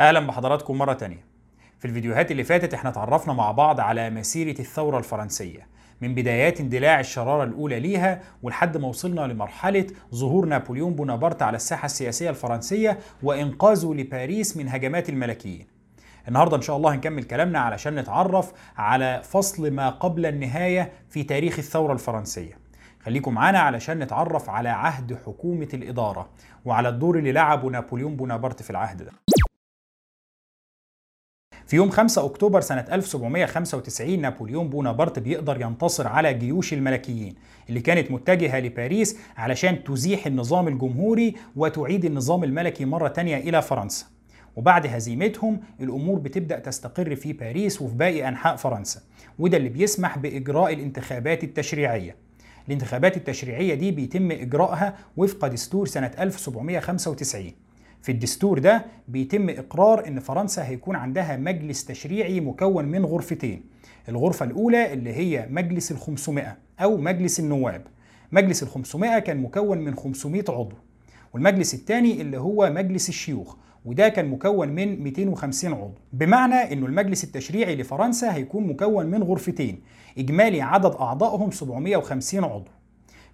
أهلا بحضراتكم مره تانية. في الفيديوهات اللي فاتت إحنا اتعرفنا مع بعض على مسيرة الثورة الفرنسية. من بدايات اندلاع الشرارة الأولى ليها ولحد ما وصلنا لمرحلة ظهور نابليون بونابرت على الساحة السياسية الفرنسية وإنقاذه لباريس من هجمات الملكيين. النهارده إن شاء الله هنكمل كلامنا علشان نتعرف على فصل ما قبل النهاية في تاريخ الثورة الفرنسية. خليكم معانا علشان نتعرف على عهد حكومة الإدارة وعلى الدور اللي لعبه نابليون بونابرت في العهد ده. في يوم 5 أكتوبر سنة 1795 نابليون بونابرت بيقدر ينتصر على جيوش الملكيين اللي كانت متجهة لباريس علشان تزيح النظام الجمهوري وتعيد النظام الملكي مرة تانية إلى فرنسا. وبعد هزيمتهم الأمور بتبدأ تستقر في باريس وفي باقي أنحاء فرنسا وده اللي بيسمح بإجراء الانتخابات التشريعية. الانتخابات التشريعية دي بيتم إجراءها وفق دستور سنة 1795 في الدستور ده بيتم إقرار إن فرنسا هيكون عندها مجلس تشريعي مكون من غرفتين. الغرفة الأولى اللي هي مجلس الخمسمائة أو مجلس النواب. مجلس الخمسمائة كان مكون من 500 عضو. والمجلس الثاني اللي هو مجلس الشيوخ وده كان مكون من 250 عضو. بمعنى إنه المجلس التشريعي لفرنسا هيكون مكون من غرفتين. إجمالي عدد أعضائهم 750 عضو.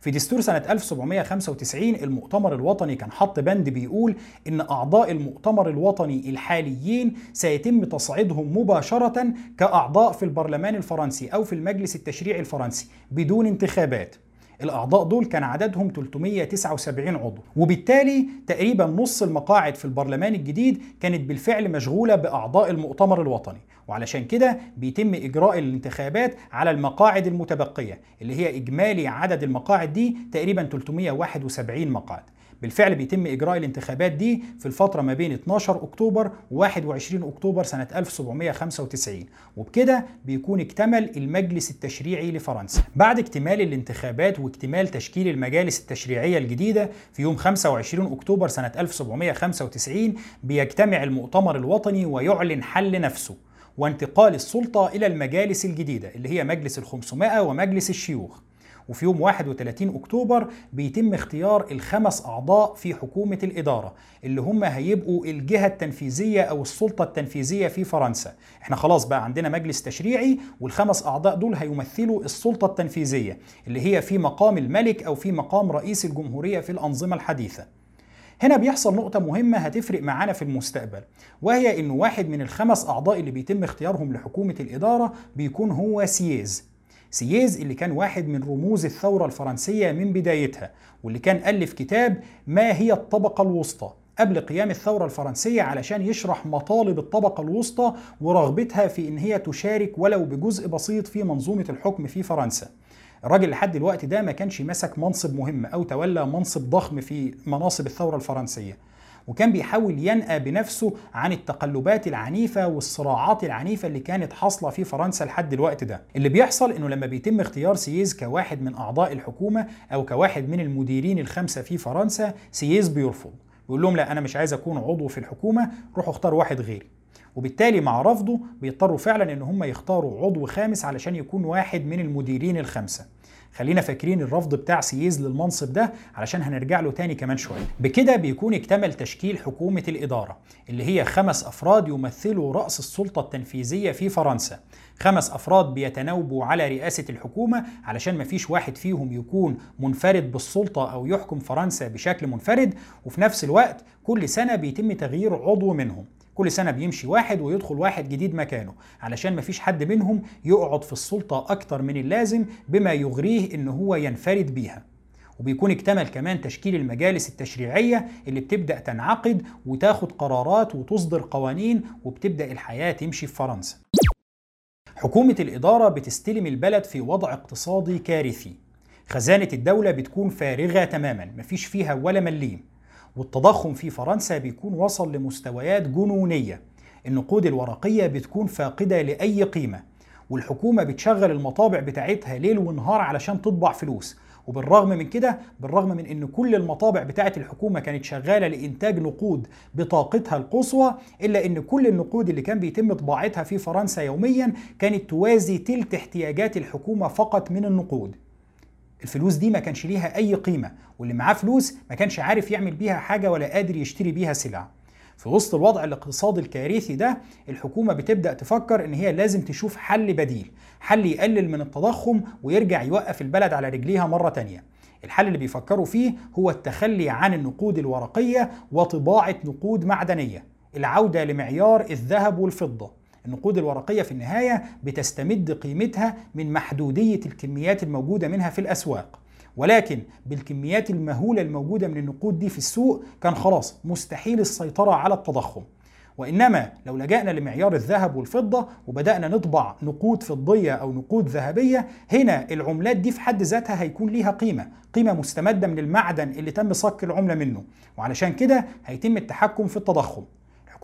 في دستور سنة 1795 المؤتمر الوطني كان حط بند بيقول إن أعضاء المؤتمر الوطني الحاليين سيتم تصعيدهم مباشرة كأعضاء في البرلمان الفرنسي أو في المجلس التشريعي الفرنسي بدون انتخابات. الأعضاء دول كان عددهم 379 عضو وبالتالي تقريبا نص المقاعد في البرلمان الجديد كانت بالفعل مشغولة بأعضاء المؤتمر الوطني وعلشان كده بيتم إجراء الانتخابات على المقاعد المتبقية اللي هي إجمالي عدد المقاعد دي تقريبا 371 مقعد بالفعل بيتم إجراء الانتخابات دي في الفترة ما بين 12 أكتوبر و 21 أكتوبر سنة 1795 وبكده بيكون اكتمل المجلس التشريعي لفرنسا. بعد اكتمال الانتخابات واكتمال تشكيل المجالس التشريعية الجديدة في يوم 25 أكتوبر سنة 1795 بيجتمع المؤتمر الوطني ويعلن حل نفسه وانتقال السلطة إلى المجالس الجديدة اللي هي مجلس الخمسمائة ومجلس الشيوخ. وفي يوم 31 أكتوبر بيتم اختيار الخمس أعضاء في حكومة الإدارة اللي هم هيبقوا الجهة التنفيذية أو السلطة التنفيذية في فرنسا. إحنا خلاص بقى عندنا مجلس تشريعي والخمس أعضاء دول هيمثلوا السلطة التنفيذية اللي هي في مقام الملك أو في مقام رئيس الجمهورية في الأنظمة الحديثة. هنا بيحصل نقطة مهمة هتفرق معانا في المستقبل وهي إن واحد من الخمس أعضاء اللي بيتم اختيارهم لحكومة الإدارة بيكون هو سييز سييز اللي كان واحد من رموز الثورة الفرنسية من بدايتها واللي كان ألف كتاب ما هي الطبقة الوسطى. قبل قيام الثورة الفرنسية علشان يشرح مطالب الطبقة الوسطى ورغبتها في إن هي تشارك ولو بجزء بسيط في منظومة الحكم في فرنسا. الراجل لحد الوقت ده ما كانش مسك منصب مهم أو تولى منصب ضخم في مناصب الثورة الفرنسية. وكان بيحاول ينأى بنفسه عن التقلبات العنيفة والصراعات العنيفة اللي كانت حاصلة في فرنسا لحد الوقت ده. اللي بيحصل إنه لما بيتم اختيار سييز كواحد من أعضاء الحكومة أو كواحد من المديرين الخمسة في فرنسا سييز بيرفض. بيقول لهم لا أنا مش عايز أكون عضو في الحكومة روحوا اختاروا واحد غيري. وبالتالي مع رفضه بيضطروا فعلا إن هم يختاروا عضو خامس علشان يكون واحد من المديرين الخمسة. خلينا فاكرين الرفض بتاع سييز للمنصب ده علشان هنرجع له تاني كمان شوية. بكده بيكون اكتمل تشكيل حكومة الإدارة اللي هي خمس أفراد يمثلوا رأس السلطة التنفيذية في فرنسا. خمس أفراد بيتناوبوا على رئاسة الحكومة علشان مفيش واحد فيهم يكون منفرد بالسلطة أو يحكم فرنسا بشكل منفرد وفي نفس الوقت كل سنة بيتم تغيير عضو منهم. كل سنة بيمشي واحد ويدخل واحد جديد مكانه علشان مفيش حد منهم يقعد في السلطة أكتر من اللازم بما يغريه إن هو ينفرد بيها. وبيكون اكتمل كمان تشكيل المجالس التشريعية اللي بتبدأ تنعقد وتاخد قرارات وتصدر قوانين وبتبدأ الحياة تمشي في فرنسا. حكومة الإدارة بتستلم البلد في وضع اقتصادي كارثي. خزانة الدولة بتكون فارغة تماما مفيش فيها ولا مليم. والتضخم في فرنسا بيكون وصل لمستويات جنونية. النقود الورقية بتكون فاقدة لأي قيمة والحكومة بتشغل المطابع بتاعتها ليل ونهار علشان تطبع فلوس. وبالرغم من كده بالرغم من إن كل المطابع بتاعه الحكومة كانت شغالة لإنتاج نقود بطاقتها القصوى إلا إن كل النقود اللي كان بيتم طباعتها في فرنسا يوميا كانت توازي تلت احتياجات الحكومة فقط من النقود. الفلوس دي ما كانش ليها أي قيمة واللي معاه فلوس ما كانش عارف يعمل بيها حاجة ولا قادر يشتري بيها سلع في وسط الوضع الاقتصادي الكارثي ده الحكومة بتبدأ تفكر إن هي لازم تشوف حل بديل حل يقلل من التضخم ويرجع يوقف البلد على رجليها مرة تانية. الحل اللي بيفكروا فيه هو التخلي عن النقود الورقية وطباعة نقود معدنية العودة لمعيار الذهب والفضة. النقود الورقية في النهاية بتستمد قيمتها من محدودية الكميات الموجودة منها في الأسواق. ولكن بالكميات المهولة الموجودة من النقود دي في السوق كان خلاص مستحيل السيطرة على التضخم. وإنما لو لجأنا لمعيار الذهب والفضة وبدأنا نطبع نقود فضية أو نقود ذهبية هنا العملات دي في حد ذاتها هيكون ليها قيمة قيمة مستمدة من المعدن اللي تم صك العملة منه. وعلشان كده هيتم التحكم في التضخم.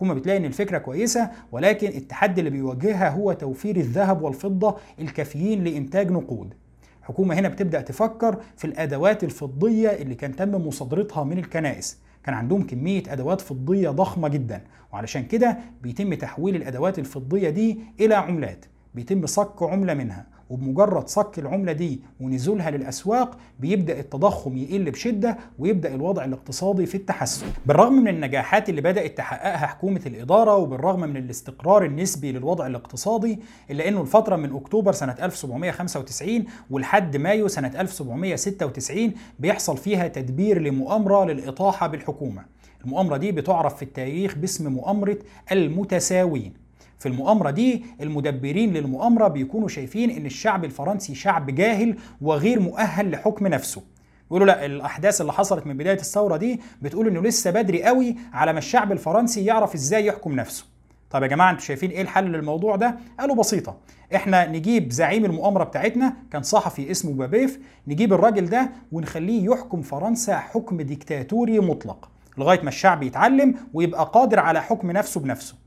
الحكومة بتلاقي إن الفكرة كويسة ولكن التحدي اللي بيواجهها هو توفير الذهب والفضة الكافيين لإنتاج نقود. الحكومة هنا بتبدأ تفكر في الأدوات الفضية اللي كان تم مصادرتها من الكنائس. كان عندهم كمية أدوات فضية ضخمة جدا وعلشان كده بيتم تحويل الأدوات الفضية دي إلى عملات. بيتم صك عملة منها. وبمجرد صك العملة دي ونزولها للأسواق بيبدأ التضخم يقل بشدة ويبدأ الوضع الاقتصادي في التحسن. بالرغم من النجاحات اللي بدأت تحققها حكومة الإدارة وبالرغم من الاستقرار النسبي للوضع الاقتصادي إلا أنه الفترة من أكتوبر سنة 1795 ولحد مايو سنة 1796 بيحصل فيها تدبير لمؤامرة للإطاحة بالحكومة. المؤامرة دي بتعرف في التاريخ باسم مؤامرة المتساوين. في المؤامرة دي المدبرين للمؤامرة بيكونوا شايفين إن الشعب الفرنسي شعب جاهل وغير مؤهل لحكم نفسه. بيقولوا لا الأحداث اللي حصلت من بداية الثورة دي بتقول إنه لسه بدري قوي على ما الشعب الفرنسي يعرف إزاي يحكم نفسه. طب يا جماعة أنتوا شايفين إيه الحل للموضوع ده؟ قالوا بسيطة إحنا نجيب زعيم المؤامرة بتاعتنا كان صحفي اسمه بابيف نجيب الراجل ده ونخليه يحكم فرنسا حكم ديكتاتوري مطلق لغاية ما الشعب يتعلم ويبقى قادر على حكم نفسه بنفسه.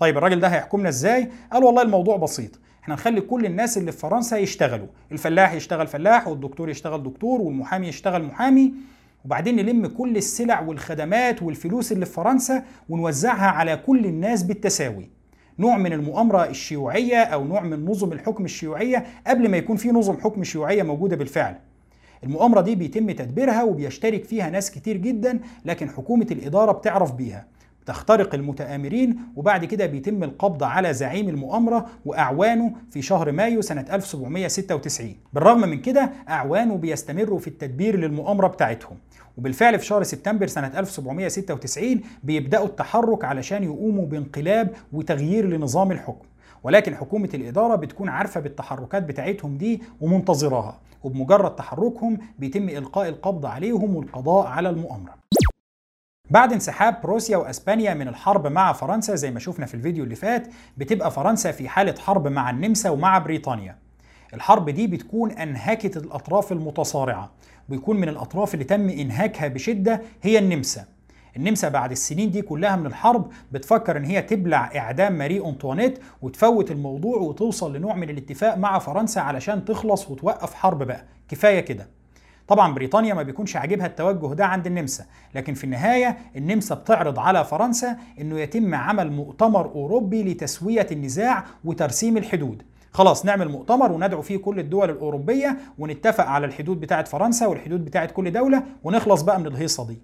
طيب الراجل ده هيحكمنا إزاي؟ قال والله الموضوع بسيط. إحنا نخلي كل الناس اللي في فرنسا يشتغلوا. الفلاح يشتغل فلاح والدكتور يشتغل دكتور والمحامي يشتغل محامي. وبعدين نلم كل السلع والخدمات والفلوس اللي في فرنسا ونوزعها على كل الناس بالتساوي. نوع من المؤامرة الشيوعية أو نوع من نظم الحكم الشيوعية قبل ما يكون في نظم حكم شيوعية موجودة بالفعل. المؤامرة دي بيتم تدبيرها وبيشترك فيها ناس كتير جدا لكن حكومة الإدارة بتعرف بيها. تخترق المتآمرين وبعد كده بيتم القبض على زعيم المؤامرة وأعوانه في شهر مايو سنة 1796 بالرغم من كده أعوانه بيستمروا في التدبير للمؤامرة بتاعتهم. وبالفعل في شهر سبتمبر سنة 1796 بيبدأوا التحرك علشان يقوموا بانقلاب وتغيير لنظام الحكم. ولكن حكومة الإدارة بتكون عارفة بالتحركات بتاعتهم دي ومنتظراها. وبمجرد تحركهم بيتم إلقاء القبض عليهم والقضاء على المؤامرة. بعد انسحاب بروسيا وأسبانيا من الحرب مع فرنسا زي ما شفنا في الفيديو اللي فات بتبقى فرنسا في حالة حرب مع النمسا ومع بريطانيا. الحرب دي بتكون أنهكت الأطراف المتصارعة ويكون من الأطراف اللي تم إنهاكها بشدة هي النمسا. النمسا بعد السنين دي كلها من الحرب بتفكر إن هي تبلع إعدام ماري أنطوانيت وتفوت الموضوع وتوصل لنوع من الاتفاق مع فرنسا علشان تخلص وتوقف حرب بقى. كفاية كده. طبعا بريطانيا ما بيكونش عاجبها التوجه ده عند النمسا لكن في النهاية النمسا بتعرض على فرنسا إنه يتم عمل مؤتمر أوروبي لتسوية النزاع وترسيم الحدود. خلاص نعمل مؤتمر وندعو فيه كل الدول الأوروبية ونتفق على الحدود بتاعة فرنسا والحدود بتاعة كل دولة ونخلص بقى من الهيصة دي.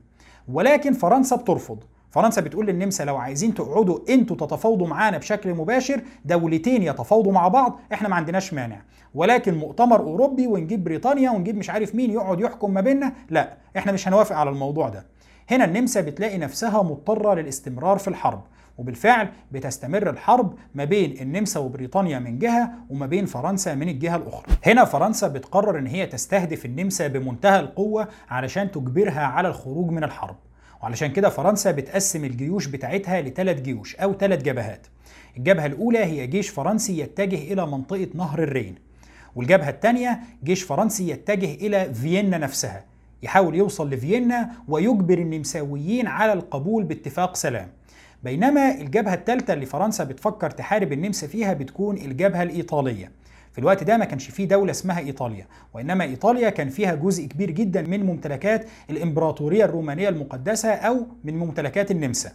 ولكن فرنسا بترفض. فرنسا بتقول للنمسا لو عايزين تقعدوا أنتوا تتفاوضوا معانا بشكل مباشر دولتين يتفاوضوا مع بعض إحنا ما عندناش مانع ولكن مؤتمر أوروبي ونجيب بريطانيا ونجيب مش عارف مين يقعد يحكم ما بيننا لا إحنا مش هنوافق على الموضوع ده هنا النمسا بتلاقي نفسها مضطرة للاستمرار في الحرب وبالفعل بتستمر الحرب ما بين النمسا وبريطانيا من جهة وما بين فرنسا من الجهة الأخرى. هنا فرنسا بتقرر إن هي تستهدف النمسا بمنتهى القوة علشان تجبرها على الخروج من الحرب. وعلشان كده فرنسا بتقسم الجيوش بتاعتها لثلاث جيوش أو ثلاث جبهات. الجبهة الأولى هي جيش فرنسي يتجه إلى منطقة نهر الرين. والجبهة الثانية جيش فرنسي يتجه إلى فيينا نفسها. يحاول يوصل لفيينا ويجبر النمساويين على القبول باتفاق سلام. بينما الجبهة الثالثة اللي فرنسا بتفكر تحارب النمسا فيها بتكون الجبهة الإيطالية في الوقت ده ما كانش فيه دولة اسمها إيطاليا وإنما إيطاليا كان فيها جزء كبير جدا من ممتلكات الإمبراطورية الرومانية المقدسة أو من ممتلكات النمسا.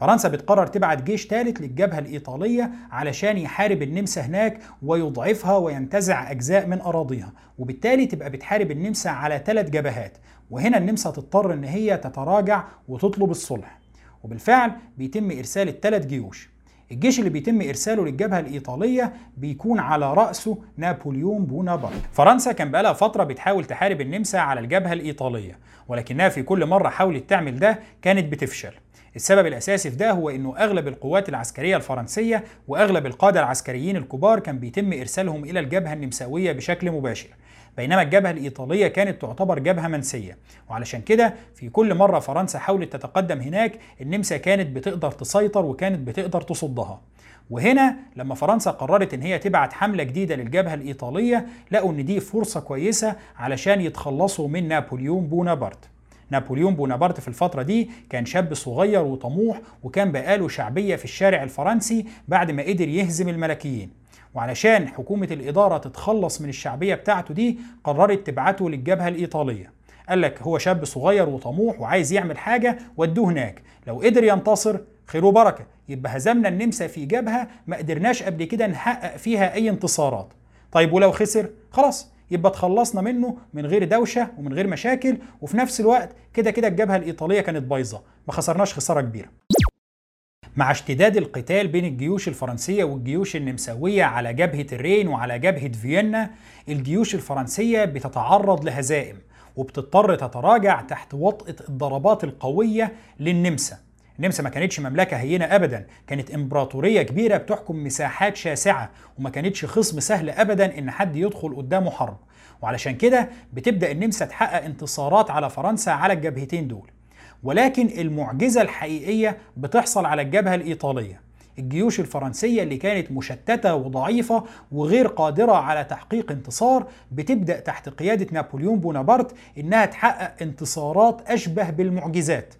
فرنسا بتقرر تبعت جيش ثالث للجبهة الإيطالية علشان يحارب النمسا هناك ويضعفها وينتزع أجزاء من أراضيها وبالتالي تبقى بتحارب النمسا على ثلاث جبهات وهنا النمسا تضطر إن هي تتراجع وتطلب الصلح. وبالفعل بيتم إرسال الثلاث جيوش. الجيش اللي بيتم إرساله للجبهة الإيطالية بيكون على رأسه نابليون بونابرت. فرنسا كان بقالها فترة بتحاول تحارب النمسا على الجبهة الإيطالية ولكنها في كل مرة حاولت تعمل ده كانت بتفشل. السبب الأساسي في ده هو إنه أغلب القوات العسكرية الفرنسية وأغلب القادة العسكريين الكبار كان بيتم إرسالهم إلى الجبهة النمساوية بشكل مباشر. بينما الجبهة الإيطالية كانت تعتبر جبهة منسية. وعلشان كده في كل مرة فرنسا حاولت تتقدم هناك النمسا كانت بتقدر تسيطر وكانت بتقدر تصدها. وهنا لما فرنسا قررت إن هي تبعت حملة جديدة للجبهة الإيطالية لقوا إن دي فرصة كويسة علشان يتخلصوا من نابليون بونابرت. نابليون بونابرت في الفترة دي كان شاب صغير وطموح وكان بقاله شعبية في الشارع الفرنسي بعد ما قدر يهزم الملكيين. وعلشان حكومة الإدارة تتخلص من الشعبية بتاعته دي قررت تبعته للجبهة الإيطالية. قال لك هو شاب صغير وطموح وعايز يعمل حاجة ودوه هناك. لو قدر ينتصر خير وبركة. يبقى هزمنا النمسا في جبهة ما قدرناش قبل كده نحقق فيها أي انتصارات. طيب ولو خسر؟ خلاص. يبقى تخلصنا منه من غير دوشة ومن غير مشاكل وفي نفس الوقت كده كده الجبهة الإيطالية كانت بايظة. ما خسرناش خسارة كبيرة. مع اشتداد القتال بين الجيوش الفرنسية والجيوش النمساوية على جبهة الرين وعلى جبهة فيينا الجيوش الفرنسية بتتعرض لهزائم وبتضطر تتراجع تحت وطأة الضربات القوية للنمسا. النمسا ما كانتش مملكة هينة أبدا كانت إمبراطورية كبيرة بتحكم مساحات شاسعة وما كانتش خصم سهل أبدا إن حد يدخل قدامه حرب. وعلشان كده بتبدأ النمسا تحقق انتصارات على فرنسا على الجبهتين دول. ولكن المعجزة الحقيقية بتحصل على الجبهة الإيطالية الجيوش الفرنسية اللي كانت مشتتة وضعيفة وغير قادرة على تحقيق انتصار بتبدأ تحت قيادة نابليون بونابرت إنها تحقق انتصارات أشبه بالمعجزات.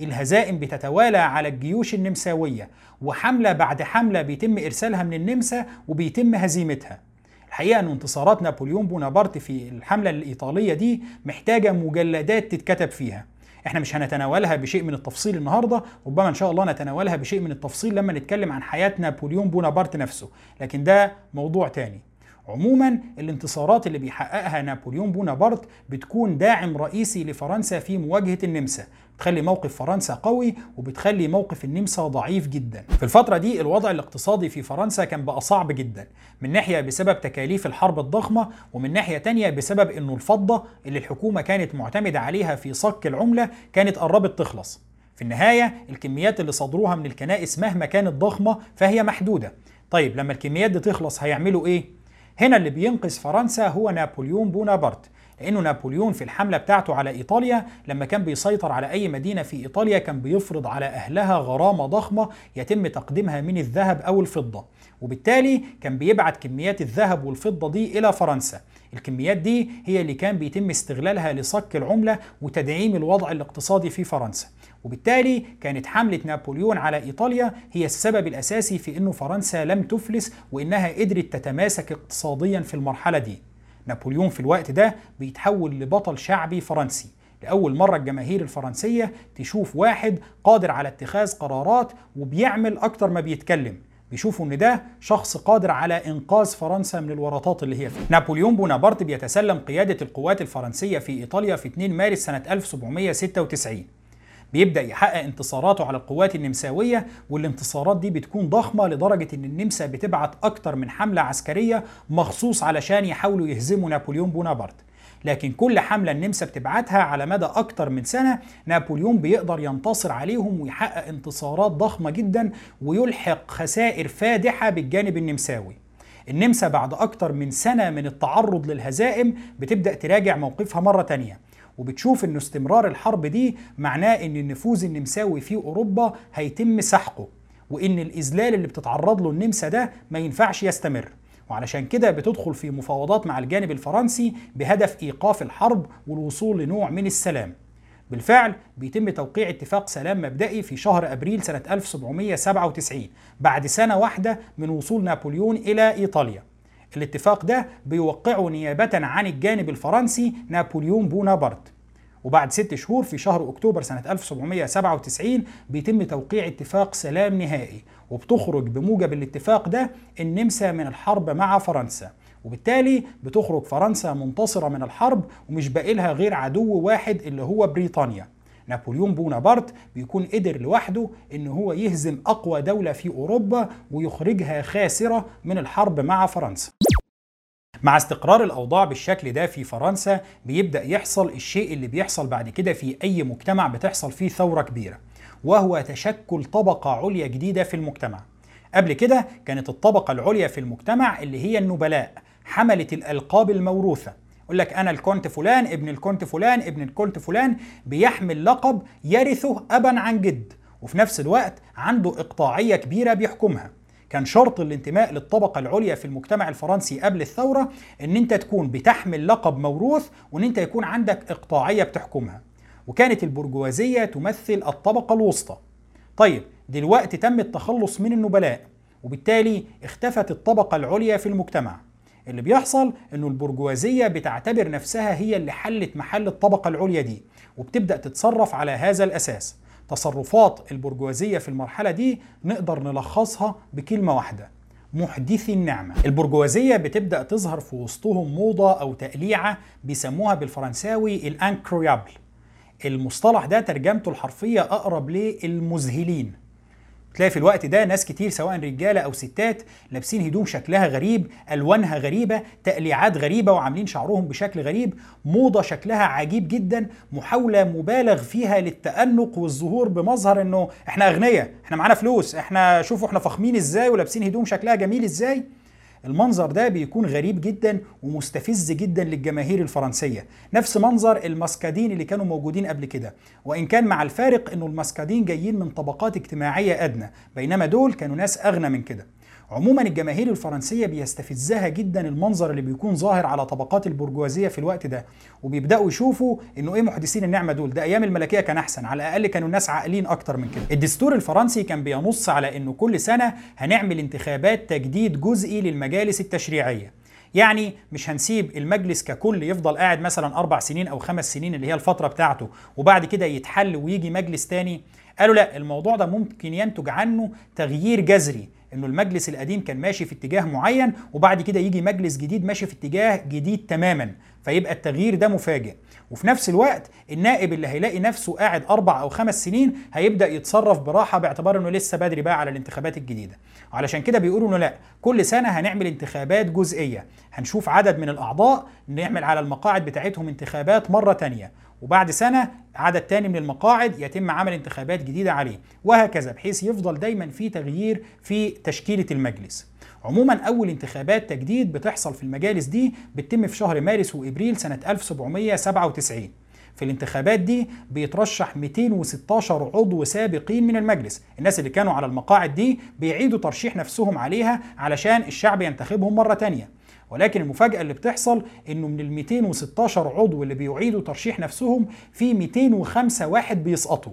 الهزائم بتتوالى على الجيوش النمساوية وحملة بعد حملة بيتم إرسالها من النمسا وبيتم هزيمتها. الحقيقة أن انتصارات نابليون بونابرت في الحملة الإيطالية دي محتاجة مجلدات تتكتب فيها. إحنا مش هنتناولها بشيء من التفصيل النهارده ربما إن شاء الله نتناولها بشيء من التفصيل لما نتكلم عن حياة نابليون بونابرت نفسه. لكن ده موضوع تاني. عموما الانتصارات اللي بيحققها نابليون بونابرت بتكون داعم رئيسي لفرنسا في مواجهة النمسا. بتخلي موقف فرنسا قوي وبتخلي موقف النمسا ضعيف جدا. في الفترة دي الوضع الاقتصادي في فرنسا كان بقى صعب جدا من ناحية بسبب تكاليف الحرب الضخمة ومن ناحية تانية بسبب إنه الفضة اللي الحكومة كانت معتمدة عليها في صك العملة كانت قربت تخلص. في النهاية الكميات اللي صدروها من الكنائس مهما كانت ضخمة فهي محدودة. طيب لما الكميات دي تخلص هيعملوا إيه؟ هنا اللي بينقذ فرنسا هو نابليون بونابرت لأنه نابليون في الحملة بتاعته على إيطاليا لما كان بيسيطر على أي مدينة في إيطاليا كان بيفرض على أهلها غرامة ضخمة يتم تقديمها من الذهب أو الفضة. وبالتالي كان بيبعت كميات الذهب والفضة دي إلى فرنسا. الكميات دي هي اللي كان بيتم استغلالها لصك العملة وتدعيم الوضع الاقتصادي في فرنسا. وبالتالي كانت حملة نابليون على إيطاليا هي السبب الأساسي في أنه فرنسا لم تفلس وإنها قدرت تتماسك اقتصاديا في المرحلة دي. نابليون في الوقت ده بيتحول لبطل شعبي فرنسي. لأول مرة الجماهير الفرنسية تشوف واحد قادر على اتخاذ قرارات وبيعمل أكتر ما بيتكلم. بيشوفوا إن ده شخص قادر على إنقاذ فرنسا من الورطات اللي هي فيها. نابليون بونابرت بيتسلم قيادة القوات الفرنسية في إيطاليا في 2 مارس سنة 1796 بيبدأ يحقق انتصاراته على القوات النمساوية والانتصارات دي بتكون ضخمة لدرجة إن النمسا بتبعت أكتر من حملة عسكرية مخصوص علشان يحاولوا يهزموا نابليون بونابرت. لكن كل حملة النمسا بتبعتها على مدى أكتر من سنة نابليون بيقدر ينتصر عليهم ويحقق انتصارات ضخمة جدا ويلحق خسائر فادحة بالجانب النمساوي. النمسا بعد أكتر من سنة من التعرض للهزائم بتبدأ تراجع موقفها مرة تانية. وبتشوف ان استمرار الحرب دي معناه إن النفوذ النمساوي في أوروبا هيتم سحقه وإن الإذلال اللي بتتعرض له النمسا ده ما ينفعش يستمر. وعلشان كده بتدخل في مفاوضات مع الجانب الفرنسي بهدف إيقاف الحرب والوصول لنوع من السلام. بالفعل بيتم توقيع اتفاق سلام مبدئي في شهر أبريل سنة 1797 بعد سنة واحدة من وصول نابليون إلى إيطاليا. الاتفاق ده بيوقعه نيابة عن الجانب الفرنسي نابليون بونابرت. وبعد ست شهور في شهر أكتوبر سنة 1797 بيتم توقيع اتفاق سلام نهائي. وبتخرج بموجب الاتفاق ده النمسا من الحرب مع فرنسا. وبالتالي بتخرج فرنسا منتصرة من الحرب ومش باقي لها غير عدو واحد اللي هو بريطانيا. نابليون بونابرت بيكون قدر لوحده إن هو يهزم أقوى دولة في أوروبا ويخرجها خاسرة من الحرب مع فرنسا. مع استقرار الأوضاع بالشكل ده في فرنسا بيبدأ يحصل الشيء اللي بيحصل بعد كده في أي مجتمع بتحصل فيه ثورة كبيرة وهو تشكل طبقة عليا جديدة في المجتمع. قبل كده كانت الطبقة العليا في المجتمع اللي هي النبلاء حمله الألقاب الموروثة. يقول لك أنا الكونت فلان ابن الكونت فلان ابن الكونت فلان بيحمل لقب يرثه أبا عن جد. وفي نفس الوقت عنده إقطاعية كبيرة بيحكمها. كان شرط الانتماء للطبقة العليا في المجتمع الفرنسي قبل الثورة إن أنت تكون بتحمل لقب موروث وإن أنت يكون عندك إقطاعية بتحكمها. وكانت البرجوازية تمثل الطبقة الوسطى. طيب دلوقتي تم التخلص من النبلاء وبالتالي اختفت الطبقة العليا في المجتمع. اللي بيحصل إنه البرجوازية بتعتبر نفسها هي اللي حلت محل الطبقة العليا دي وبتبدأ تتصرف على هذا الأساس. تصرفات البرجوازية في المرحلة دي نقدر نلخصها بكلمة واحدة محدثي النعمة. البرجوازية بتبدأ تظهر في وسطهم موضة أو تقليعة بيسموها بالفرنساوي الانكرويابل. المصطلح ده ترجمته الحرفية أقرب للمذهلين. تلاقي في الوقت ده ناس كتير سواء رجالة أو ستات لابسين هدوم شكلها غريب ألوانها غريبة تقليعات غريبة وعاملين شعرهم بشكل غريب. موضة شكلها عجيب جدا محاولة مبالغ فيها للتأنق والظهور بمظهر إنه إحنا أغنياء إحنا معانا فلوس إحنا شوفوا إحنا فخمين إزاي ولابسين هدوم شكلها جميل إزاي. المنظر ده بيكون غريب جدا ومستفز جدا للجماهير الفرنسية. نفس منظر الماسكادين اللي كانوا موجودين قبل كده. وإن كان مع الفارق أنه الماسكادين جايين من طبقات اجتماعية أدنى بينما دول كانوا ناس أغنى من كده. عموما الجماهير الفرنسية بيستفزها جدا المنظر اللي بيكون ظاهر على طبقات البرجوازية في الوقت ده وبيبدأوا يشوفوا إنه إيه محدثين النعمة دول؟ ده أيام الملكية كان أحسن على الأقل كانوا الناس عاقلين أكتر من كده. الدستور الفرنسي كان بينص على إنه كل سنة هنعمل انتخابات تجديد جزئي للمجالس التشريعية. يعني مش هنسيب المجلس ككل يفضل قاعد مثلا أربع سنين أو خمس سنين اللي هي الفترة بتاعته وبعد كده يتحل ويجي مجلس تاني؟ قالوا لا الموضوع ده ممكن ينتج عنه تغيير جذري. انه المجلس القديم كان ماشي في اتجاه معين وبعد كده يجي مجلس جديد ماشي في اتجاه جديد تماما. فيبقى التغيير ده مفاجئ. وفي نفس الوقت النائب اللي هيلاقي نفسه قاعد أربع أو خمس سنين هيبدأ يتصرف براحة باعتبار إنه لسه بدري بقى على الانتخابات الجديدة. وعلشان كده بيقولوا إنه لا كل سنة هنعمل انتخابات جزئية. هنشوف عدد من الأعضاء نعمل على المقاعد بتاعتهم انتخابات مرة تانية. وبعد سنة عدد تاني من المقاعد يتم عمل انتخابات جديدة عليه. وهكذا بحيث يفضل دايما في تغيير في تشكيلة المجلس. عموما أول انتخابات تجديد بتحصل في المجالس دي بتتم في شهر مارس وإبريل سنة 1797 في الانتخابات دي بيترشح 216 عضو سابقين من المجلس. الناس اللي كانوا على المقاعد دي بيعيدوا ترشيح نفسهم عليها علشان الشعب ينتخبهم مرة تانية. ولكن المفاجأة اللي بتحصل إنه من ال 216 عضو اللي بيعيدوا ترشيح نفسهم في 205 واحد بيسقطوا.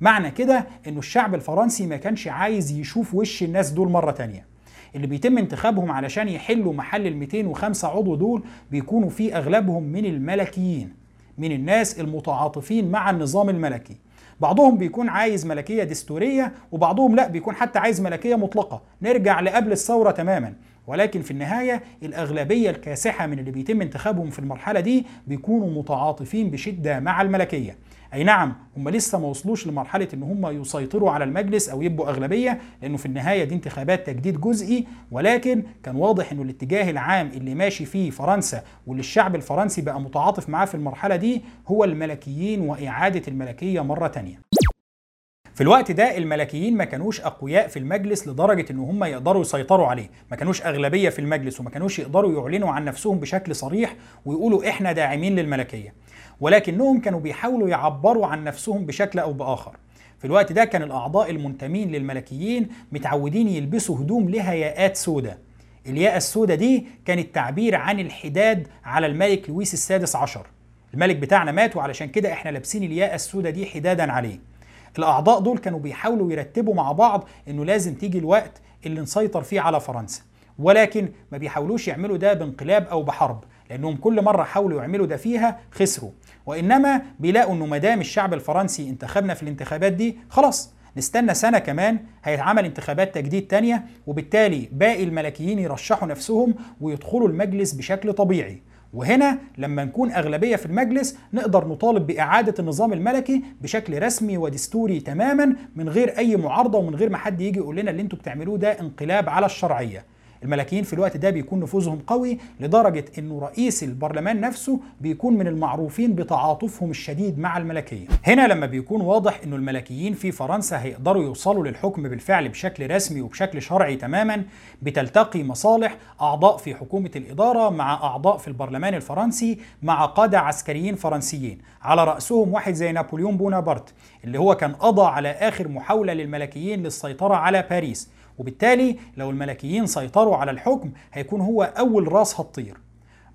معنى كده إنه الشعب الفرنسي ما كانش عايز يشوف وش الناس دول مرة تانية. اللي بيتم انتخابهم علشان يحلوا محل ال 205 عضو دول بيكونوا في أغلبهم من الملكيين من الناس المتعاطفين مع النظام الملكي. بعضهم بيكون عايز ملكية دستورية وبعضهم لا بيكون حتى عايز ملكية مطلقة. نرجع لقبل الثورة تماما. ولكن في النهاية الأغلبية الكاسحة من اللي بيتم انتخابهم في المرحلة دي بيكونوا متعاطفين بشدة مع الملكية. أي نعم هم لسه ما وصلوش لمرحلة إن هم يسيطروا على المجلس أو يبقوا أغلبية لأنه في النهاية دي انتخابات تجديد جزئي ولكن كان واضح إنه الاتجاه العام اللي ماشي فيه فرنسا واللي الشعب الفرنسي بقى متعاطف معاه في المرحلة دي هو الملكيين وإعادة الملكية مرة ثانية في الوقت ده الملكيين ما كانوش أقوياء في المجلس لدرجة إن هم يقدروا يسيطروا عليه ما كانوش أغلبية في المجلس وما كانوش يقدروا يعلنوا عن نفسهم بشكل صريح ويقولوا إحنا داعمين للملكية. ولكنهم كانوا بيحاولوا يعبروا عن نفسهم بشكل أو بآخر. في الوقت ده كان الأعضاء المنتمين للملكيين متعودين يلبسوا هدوم لها ياءات سوداء الياء السوداء دي كانت تعبير عن الحداد على الملك لويس السادس عشر. الملك بتاعنا مات وعلشان كده إحنا لابسين الياء السوداء دي حدادا عليه. الأعضاء دول كانوا بيحاولوا يرتبوا مع بعض إنه لازم تيجي الوقت اللي نسيطر فيه على فرنسا. ولكن ما بيحاولوش يعملوا ده بانقلاب أو بحرب لأنهم كل مرة حاولوا يعملوا ده فيها خسروا. وإنما بيلاقوا إنه ما دام الشعب الفرنسي انتخبنا في الانتخابات دي خلاص نستنى سنة كمان هيتعمل انتخابات تجديد تانية وبالتالي باقي الملكيين يرشحوا نفسهم ويدخلوا المجلس بشكل طبيعي. وهنا لما نكون أغلبية في المجلس نقدر نطالب بإعادة النظام الملكي بشكل رسمي ودستوري تماما من غير أي معارضة ومن غير ما حد يجي يقول لنا اللي أنتوا بتعملوه ده انقلاب على الشرعية. الملكيين في الوقت ده بيكون نفوذهم قوي لدرجة إنه رئيس البرلمان نفسه بيكون من المعروفين بتعاطفهم الشديد مع الملكية هنا لما بيكون واضح إنه الملكيين في فرنسا هيقدروا يوصلوا للحكم بالفعل بشكل رسمي وبشكل شرعي تماما بتلتقي مصالح أعضاء في حكومة الإدارة مع أعضاء في البرلمان الفرنسي مع قادة عسكريين فرنسيين. على رأسهم واحد زي نابليون بونابرت اللي هو كان قضى على آخر محاولة للملكيين للسيطرة على باريس. وبالتالي لو الملكيين سيطروا على الحكم هيكون هو أول راس هتطير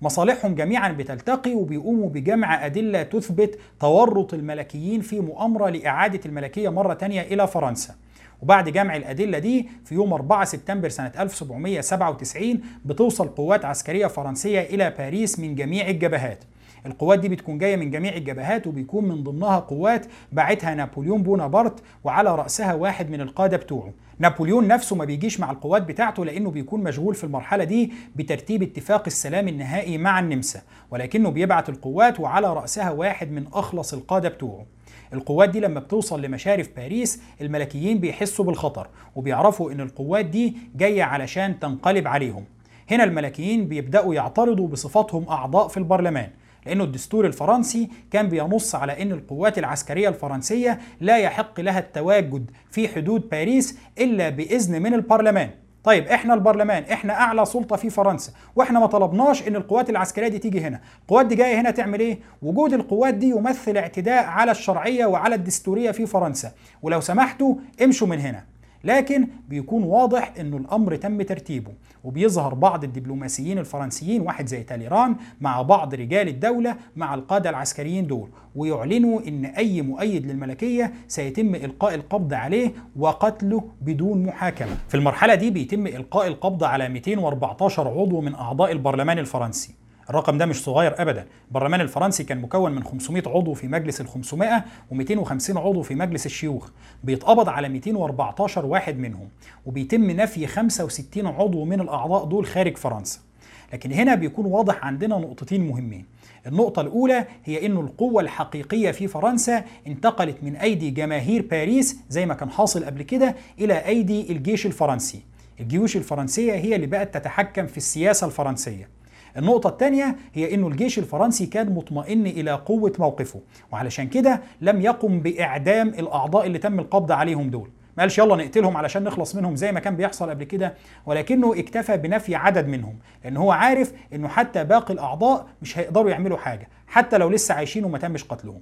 مصالحهم جميعا بتلتقي وبيقوموا بجمع أدلة تثبت تورط الملكيين في مؤامرة لإعادة الملكية مرة تانية إلى فرنسا. وبعد جمع الأدلة دي في يوم 4 سبتمبر سنة 1797 بتوصل قوات عسكرية فرنسية إلى باريس من جميع الجبهات. القوات دي بتكون جاية من جميع الجبهات وبيكون من ضمنها قوات باعتها نابليون بونابرت وعلى رأسها واحد من القادة بتوعه. نابليون نفسه ما بيجيش مع القوات بتاعته لأنه بيكون مشغول في المرحلة دي بترتيب اتفاق السلام النهائي مع النمسا ولكنه بيبعت القوات وعلى رأسها واحد من أخلص القادة بتوعه. القوات دي لما بتوصل لمشارف باريس الملكيين بيحسوا بالخطر وبيعرفوا إن القوات دي جاية علشان تنقلب عليهم. هنا الملكيين بيبدأوا يعترضوا بصفتهم أعضاء في البرلمان لأنه الدستور الفرنسي كان بينص على أن القوات العسكرية الفرنسية لا يحق لها التواجد في حدود باريس إلا بإذن من البرلمان. طيب إحنا البرلمان إحنا أعلى سلطة في فرنسا وإحنا ما طلبناش إن القوات العسكرية دي تيجي هنا. القوات دي جاية هنا تعمل إيه؟ وجود القوات دي يمثل اعتداء على الشرعية وعلى الدستورية في فرنسا. ولو سمحتوا امشوا من هنا. لكن بيكون واضح إنه الأمر تم ترتيبه وبيظهر بعض الدبلوماسيين الفرنسيين واحد زي تاليران مع بعض رجال الدولة مع القادة العسكريين دول ويعلنوا إن أي مؤيد للملكية سيتم إلقاء القبض عليه وقتله بدون محاكمة. في المرحلة دي بيتم إلقاء القبض على 214 عضو من أعضاء البرلمان الفرنسي. الرقم ده مش صغير ابدا. البرلمان الفرنسي كان مكون من 500 عضو في مجلس ال 500 و250 عضو في مجلس الشيوخ. بيتقبض على 214 واحد منهم وبيتم نفي 65 عضو من الأعضاء دول خارج فرنسا. لكن هنا بيكون واضح عندنا نقطتين مهمين. النقطة الأولى هي أن القوة الحقيقية في فرنسا انتقلت من أيدي جماهير باريس زي ما كان حاصل قبل كده إلى أيدي الجيش الفرنسي. الجيوش الفرنسية هي اللي بقت تتحكم في السياسة الفرنسية. النقطة الثانية هي أنه الجيش الفرنسي كان مطمئن إلى قوة موقفه وعلشان كده لم يقم بإعدام الأعضاء اللي تم القبض عليهم دول. ما قالش يلا نقتلهم علشان نخلص منهم زي ما كان بيحصل قبل كده ولكنه اكتفى بنفي عدد منهم لأن هو عارف إنه حتى باقي الأعضاء مش هيقدروا يعملوا حاجة حتى لو لسه عايشين وما تمش قتلهم.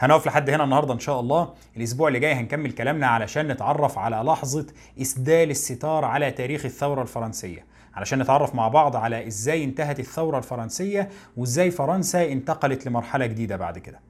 هنقف لحد هنا النهارده إن شاء الله. الأسبوع اللي جاي هنكمل كلامنا علشان نتعرف على لحظة إسدال الستار على تاريخ الثورة الفرنسية. علشان نتعرف مع بعض على إزاي انتهت الثورة الفرنسية وإزاي فرنسا انتقلت لمرحلة جديدة بعد كده.